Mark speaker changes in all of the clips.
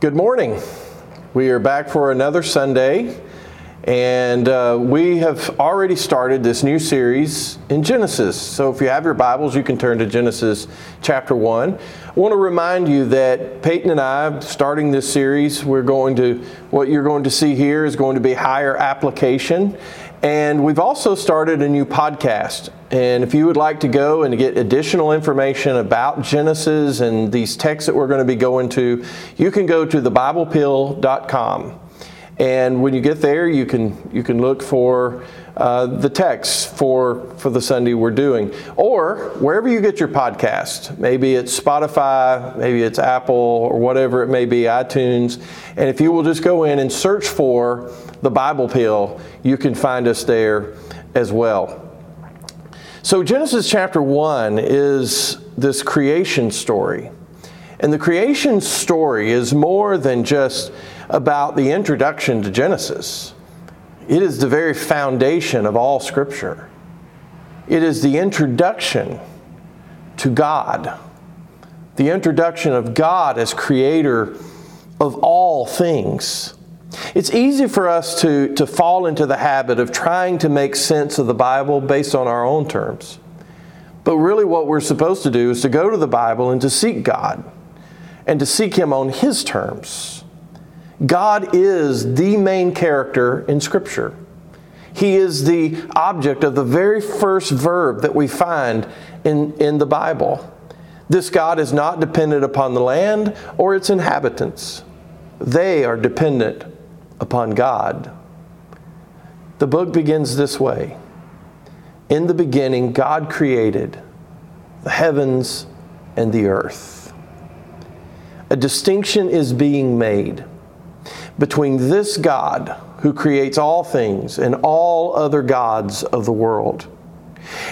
Speaker 1: Good morning. We are back for another Sunday, and uh, we have already started this new series in Genesis. So if you have your Bibles, you can turn to Genesis chapter 1. I want to remind you that Peyton and I, starting this series, we're going to, what you're going to see here is going to be higher application. And we've also started a new podcast. And if you would like to go and get additional information about Genesis and these texts that we're going to be going to, you can go to thebiblepill.com. And when you get there, you can you can look for uh, the text for for the Sunday we're doing, or wherever you get your podcast. Maybe it's Spotify, maybe it's Apple, or whatever it may be, iTunes. And if you will just go in and search for the Bible Pill, you can find us there as well. So, Genesis chapter 1 is this creation story. And the creation story is more than just about the introduction to Genesis, it is the very foundation of all Scripture. It is the introduction to God, the introduction of God as creator of all things. It's easy for us to, to fall into the habit of trying to make sense of the Bible based on our own terms. But really, what we're supposed to do is to go to the Bible and to seek God and to seek Him on His terms. God is the main character in Scripture. He is the object of the very first verb that we find in, in the Bible. This God is not dependent upon the land or its inhabitants, they are dependent upon God. The book begins this way In the beginning, God created the heavens and the earth. A distinction is being made between this God who creates all things and all other gods of the world.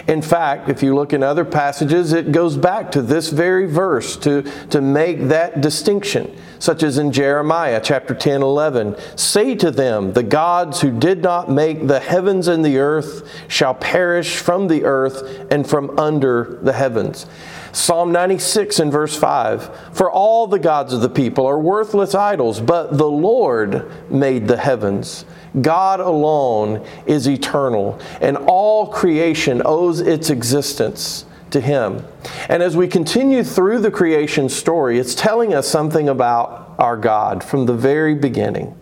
Speaker 1: In fact, if you look in other passages, it goes back to this very verse to, to make that distinction, such as in Jeremiah chapter 10 11. Say to them, The gods who did not make the heavens and the earth shall perish from the earth and from under the heavens. Psalm 96 and verse 5 For all the gods of the people are worthless idols, but the Lord made the heavens. God alone is eternal, and all creation owes its existence to Him. And as we continue through the creation story, it's telling us something about our God from the very beginning.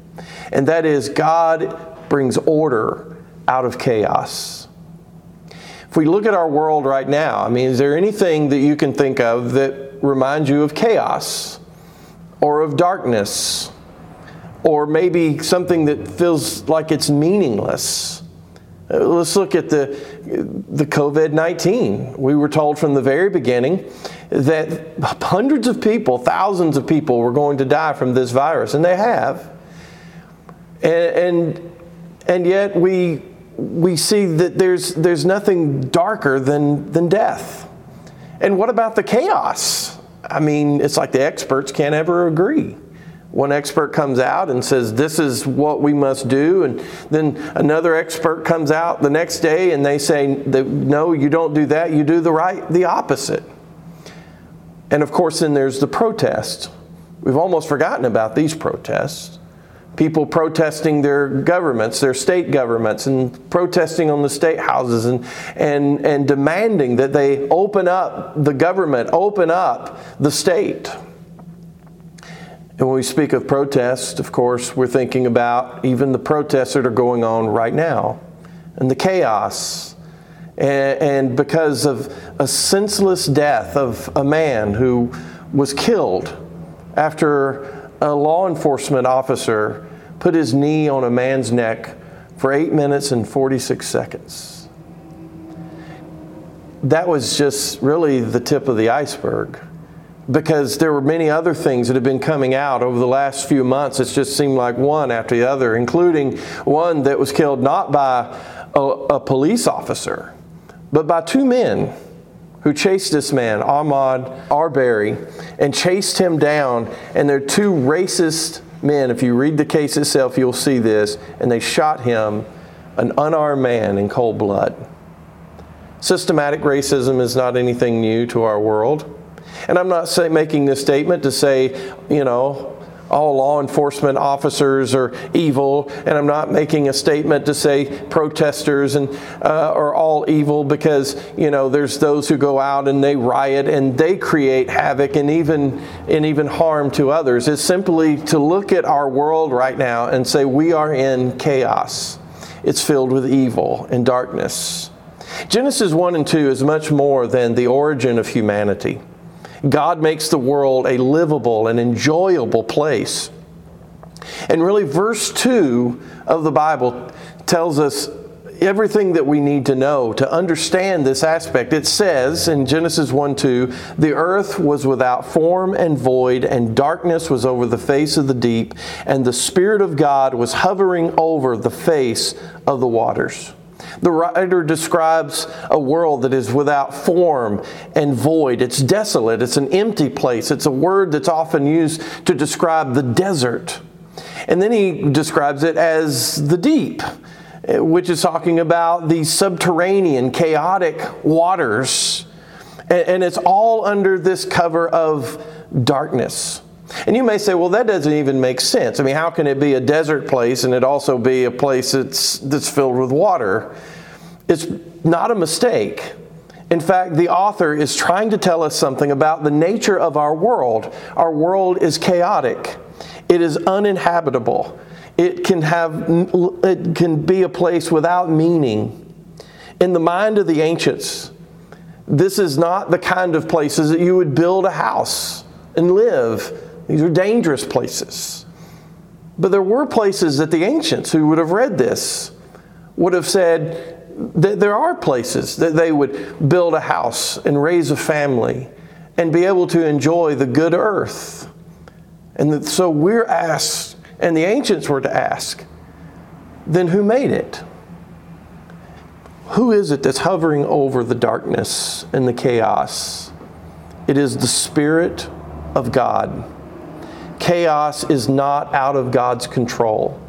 Speaker 1: And that is, God brings order out of chaos. If we look at our world right now, I mean, is there anything that you can think of that reminds you of chaos or of darkness? Or maybe something that feels like it's meaningless. Uh, let's look at the, the COVID 19. We were told from the very beginning that hundreds of people, thousands of people were going to die from this virus, and they have. And, and, and yet we, we see that there's, there's nothing darker than, than death. And what about the chaos? I mean, it's like the experts can't ever agree. One expert comes out and says, This is what we must do. And then another expert comes out the next day and they say, No, you don't do that. You do the right, the opposite. And of course, then there's the protest. We've almost forgotten about these protests. People protesting their governments, their state governments, and protesting on the state houses and, and, and demanding that they open up the government, open up the state. And when we speak of protests, of course, we're thinking about even the protests that are going on right now and the chaos. And, and because of a senseless death of a man who was killed after a law enforcement officer put his knee on a man's neck for 8 minutes and 46 seconds. That was just really the tip of the iceberg because there were many other things that have been coming out over the last few months. It's just seemed like one after the other, including one that was killed not by a, a police officer, but by two men who chased this man, Ahmaud Arbery, and chased him down. And they're two racist men. If you read the case itself, you'll see this. And they shot him, an unarmed man, in cold blood. Systematic racism is not anything new to our world. And I'm not say, making this statement to say, you know, all law enforcement officers are evil, and I'm not making a statement to say protesters and uh, are all evil because you know there's those who go out and they riot and they create havoc and even and even harm to others. It's simply to look at our world right now and say we are in chaos. It's filled with evil and darkness. Genesis 1 and 2 is much more than the origin of humanity. God makes the world a livable and enjoyable place. And really, verse 2 of the Bible tells us everything that we need to know to understand this aspect. It says in Genesis 1 2, the earth was without form and void, and darkness was over the face of the deep, and the Spirit of God was hovering over the face of the waters. The writer describes a world that is without form and void. It's desolate, it's an empty place. It's a word that's often used to describe the desert. And then he describes it as the deep, which is talking about the subterranean, chaotic waters. And it's all under this cover of darkness. And you may say, well, that doesn't even make sense. I mean, how can it be a desert place and it also be a place that's, that's filled with water? It's not a mistake. In fact, the author is trying to tell us something about the nature of our world. Our world is chaotic, it is uninhabitable. It can, have, it can be a place without meaning. In the mind of the ancients, this is not the kind of places that you would build a house and live. These are dangerous places. But there were places that the ancients who would have read this would have said, that there are places that they would build a house and raise a family and be able to enjoy the good earth. And so we're asked, and the ancients were to ask, then who made it? Who is it that's hovering over the darkness and the chaos? It is the Spirit of God. Chaos is not out of God's control.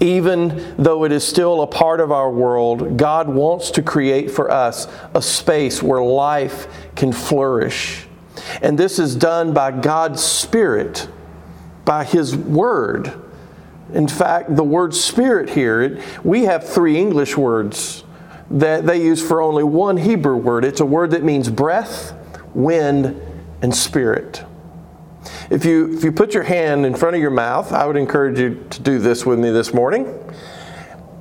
Speaker 1: Even though it is still a part of our world, God wants to create for us a space where life can flourish. And this is done by God's Spirit, by His Word. In fact, the word Spirit here, we have three English words that they use for only one Hebrew word. It's a word that means breath, wind, and spirit. If you, if you put your hand in front of your mouth, I would encourage you to do this with me this morning.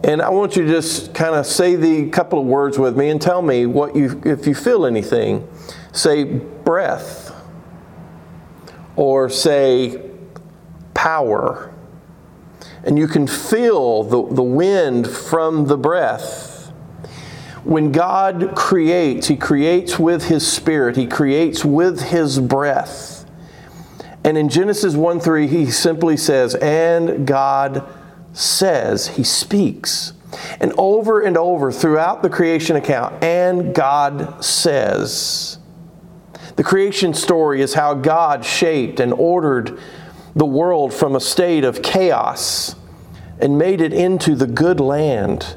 Speaker 1: And I want you to just kind of say the couple of words with me and tell me what you, if you feel anything. Say breath, or say power. And you can feel the, the wind from the breath. When God creates, He creates with His Spirit, He creates with His breath. And in Genesis 1 3, he simply says, And God says, He speaks. And over and over throughout the creation account, and God says. The creation story is how God shaped and ordered the world from a state of chaos and made it into the good land.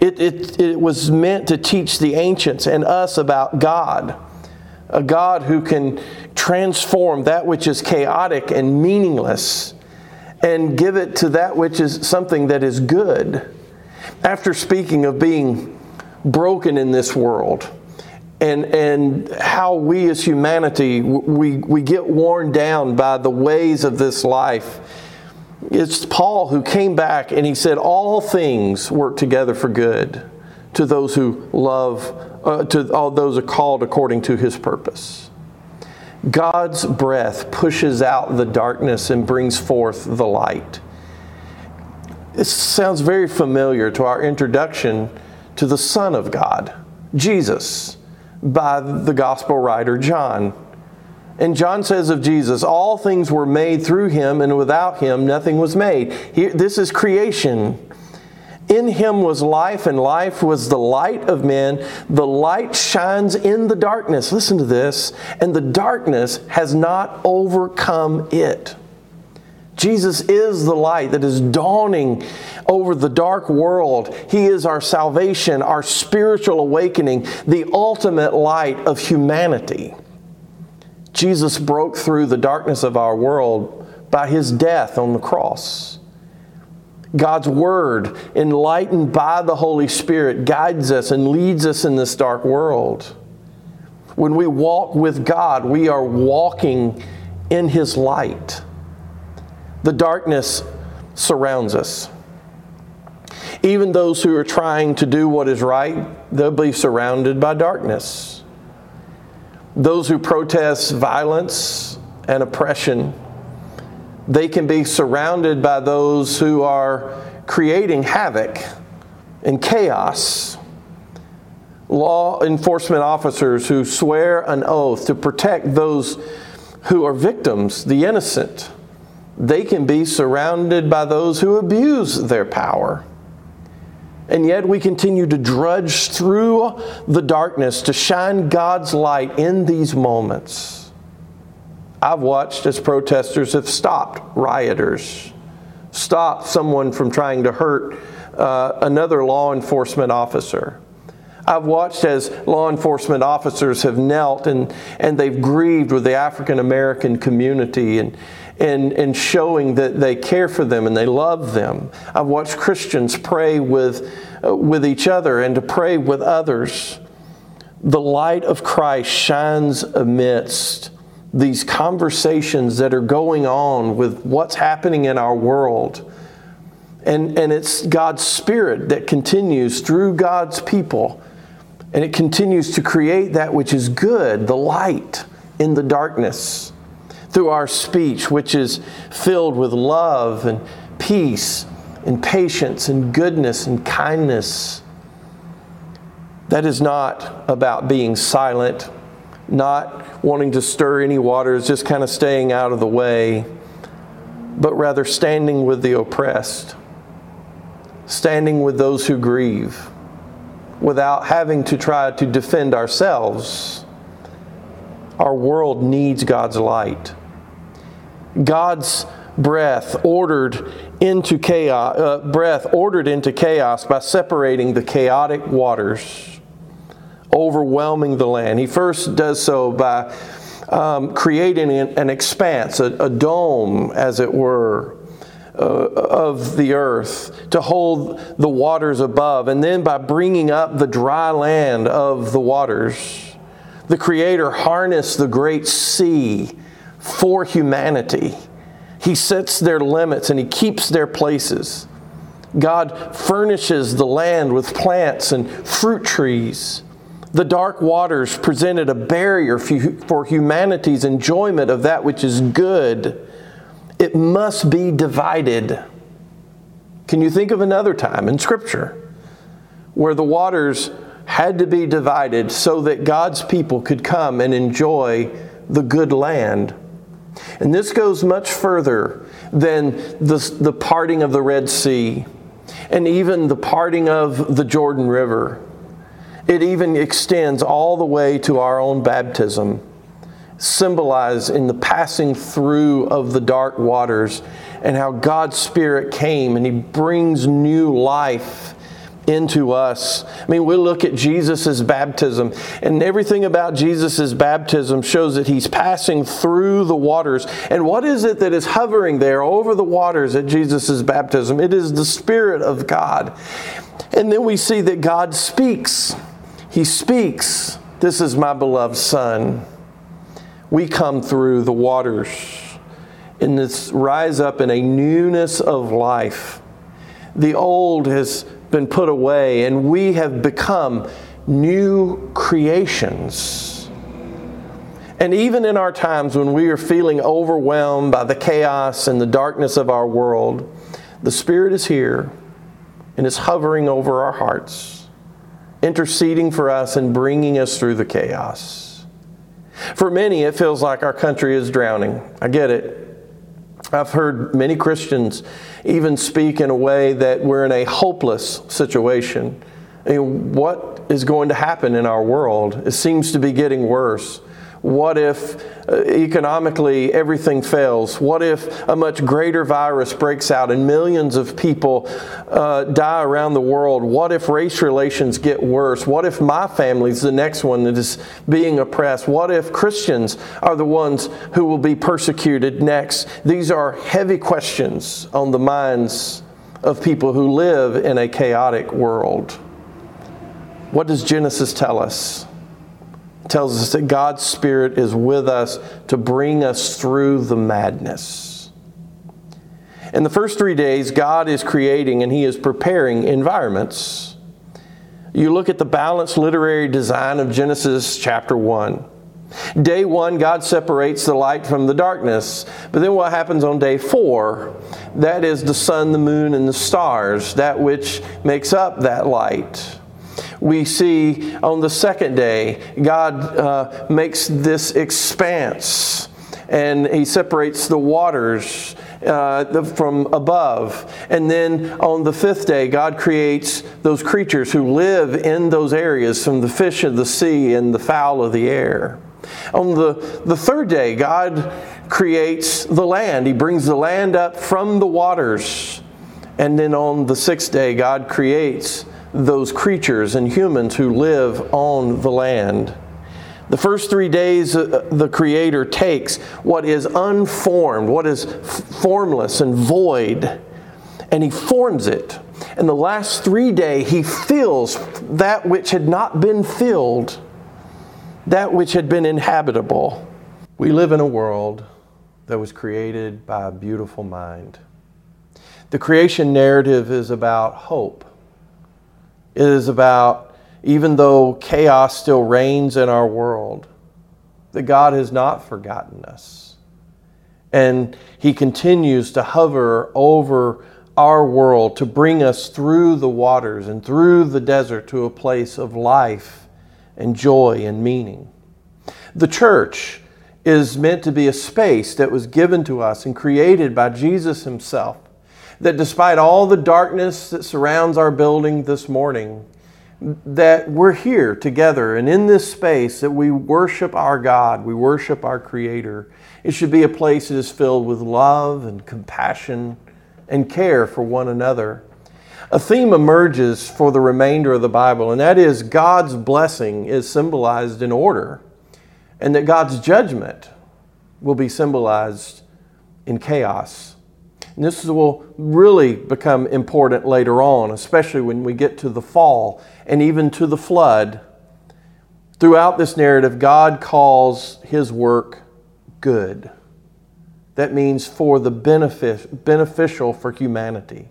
Speaker 1: It, it, it was meant to teach the ancients and us about God a God who can transform that which is chaotic and meaningless and give it to that which is something that is good. After speaking of being broken in this world, and, and how we as humanity we, we get worn down by the ways of this life it's paul who came back and he said all things work together for good to those who love, uh, to all those are called according to his purpose. God's breath pushes out the darkness and brings forth the light. This sounds very familiar to our introduction to the Son of God, Jesus, by the gospel writer John. And John says of Jesus, all things were made through him, and without him nothing was made. This is creation. In him was life, and life was the light of men. The light shines in the darkness. Listen to this. And the darkness has not overcome it. Jesus is the light that is dawning over the dark world. He is our salvation, our spiritual awakening, the ultimate light of humanity. Jesus broke through the darkness of our world by his death on the cross. God's Word, enlightened by the Holy Spirit, guides us and leads us in this dark world. When we walk with God, we are walking in His light. The darkness surrounds us. Even those who are trying to do what is right, they'll be surrounded by darkness. Those who protest violence and oppression, they can be surrounded by those who are creating havoc and chaos. Law enforcement officers who swear an oath to protect those who are victims, the innocent, they can be surrounded by those who abuse their power. And yet we continue to drudge through the darkness to shine God's light in these moments. I've watched as protesters have stopped rioters, stopped someone from trying to hurt uh, another law enforcement officer. I've watched as law enforcement officers have knelt and, and they've grieved with the African American community and, and, and showing that they care for them and they love them. I've watched Christians pray with, uh, with each other and to pray with others. The light of Christ shines amidst these conversations that are going on with what's happening in our world. And, and it's God's Spirit that continues through God's people, and it continues to create that which is good, the light in the darkness through our speech, which is filled with love and peace and patience and goodness and kindness. That is not about being silent, not wanting to stir any waters, just kind of staying out of the way, but rather standing with the oppressed, standing with those who grieve, without having to try to defend ourselves. Our world needs God's light. God's breath ordered into chaos, uh, breath ordered into chaos by separating the chaotic waters, overwhelming the land. He first does so by um, creating an, an expanse, a, a, dome, as it were, uh, of the earth to hold the waters above, and then by bringing up the dry land of the waters. The Creator harnessed the great sea for humanity. He sets their limits and He keeps their places. God furnishes the land with plants and fruit trees. The dark waters presented a barrier for humanity's enjoyment of that which is good. It must be divided. Can you think of another time in Scripture where the waters had to be divided so that God's people could come and enjoy the good land? And this goes much further than the, the parting of the Red Sea and even the parting of the Jordan River. It even extends all the way to our own baptism, symbolized in the passing through of the dark waters and how God's Spirit came and He brings new life into us. I mean, we look at Jesus' baptism, and everything about Jesus' baptism shows that he's passing through the waters. And what is it that is hovering there over the waters at Jesus' baptism? It is the Spirit of God. And then we see that God speaks. He speaks, This is my beloved Son. We come through the waters and this rise up in a newness of life. The old has been put away, and we have become new creations. And even in our times when we are feeling overwhelmed by the chaos and the darkness of our world, the Spirit is here and is hovering over our hearts, interceding for us and bringing us through the chaos. For many, it feels like our country is drowning. I get it. I've heard many Christians even speak in a way that we're in a hopeless situation. I mean, what is going to happen in our world? It seems to be getting worse. What if uh, economically everything fails? What if a much greater virus breaks out and millions of people uh, die around the world? What if race relations get worse? What if my family's the next one that is being oppressed? What if Christians are the ones who will be persecuted next? These are heavy questions on the minds of people who live in a chaotic world. What does Genesis tell us? Tells us that God's Spirit is with us to bring us through the madness. In the first three days, God is creating and He is preparing environments. You look at the balanced literary design of Genesis chapter 1. Day one, God separates the light from the darkness. But then what happens on day four? That is the sun, the moon, and the stars, that which makes up that light we see on the second day, God uh, makes this expanse and He separates the waters. Uh, from above. And then on the fifth day, God creates those creatures who live in those areas from the fish of the sea and the fowl of the air. On the, the third day, God creates the land. He brings the land up from the waters. And then on the sixth day, God creates those creatures and humans who live on the land. The first three days, uh, the Creator takes what is unformed, what is formless and void, and He forms it. And the last three days, He fills that which had not been filled, that which had been inhabitable. We live in a world that was created by a beautiful mind. The creation narrative is about hope it is about, even though chaos still reigns in our world, that God has not forgotten us. And He continues to hover over our world to bring us through the waters and through the desert to a place of life and joy and meaning. The church is meant to be a space that was given to us and created by Jesus Himself that despite all the darkness that surrounds our building this morning, that we're here together and in this space that we worship our God, we worship our Creator. It should be a place that is filled with love and compassion and care for one another. A theme emerges for the remainder of the Bible, and that is God's blessing is symbolized in order, and that God's judgment will be symbolized in chaos. And this will really become important later on, especially when we get to the fall and even to the flood. Throughout this narrative, God calls his work good. That means for the benefit, beneficial for humanity.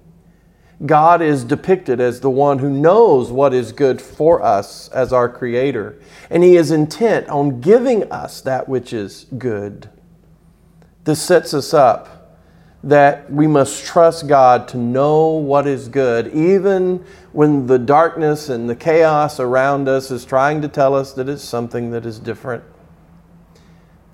Speaker 1: God is depicted as the one who knows what is good for us as our Creator, and He is intent on giving us that which is good. This sets us up that we must trust God to know what is good, even when the darkness and the chaos around us is trying to tell us that it's something that is different.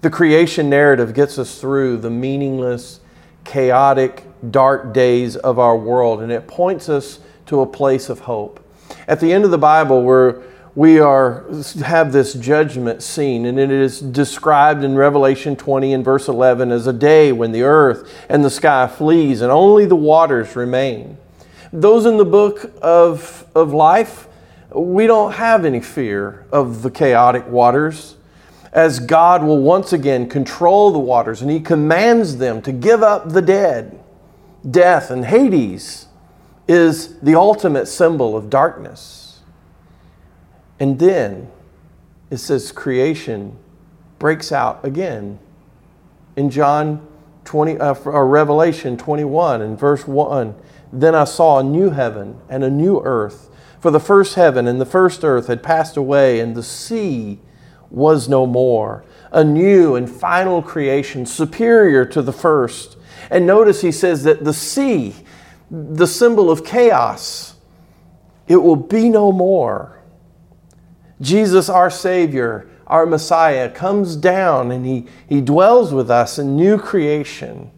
Speaker 1: The creation narrative gets us through the meaningless, chaotic, dark days of our world, and it points us to a place of hope. At the end of the Bible, we're we are have this judgment scene and it is described in revelation 20 and verse 11 as a day when the earth and the sky flees and only the waters remain. Those in the book of, of life we don't have any fear of the chaotic waters as god will once again control the waters and he commands them to give up the dead. Death and hades is the ultimate symbol of darkness and then it says creation breaks out again. In John 20, uh, or Revelation 21 and verse 1, then I saw a new heaven and a new earth. For the first heaven and the first earth had passed away, and the sea was no more. A new and final creation, superior to the first. And notice he says that the sea, the symbol of chaos, it will be no more. Jesus, our Savior, our Messiah, comes down and he, he dwells with us in new creation.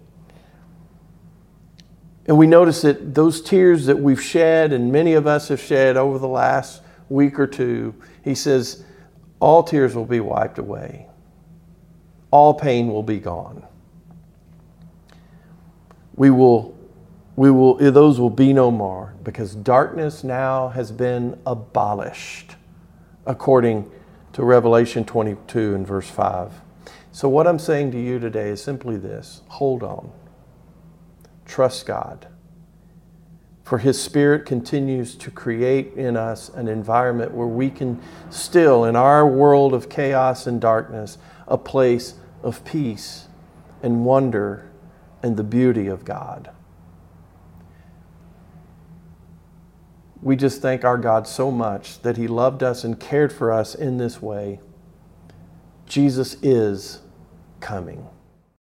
Speaker 1: And we notice that those tears that we've shed, and many of us have shed over the last week or two, he says, all tears will be wiped away. all pain will be gone. We will, we will, those will be no more because darkness now has been abolished, according to Revelation 22 and verse 5. So, what I'm saying to you today is simply this hold on, trust God. For His Spirit continues to create in us an environment where we can still, in our world of chaos and darkness, a place of peace and wonder and the beauty of God. We just thank our God so much that He loved us and cared for us in this way. Jesus is coming.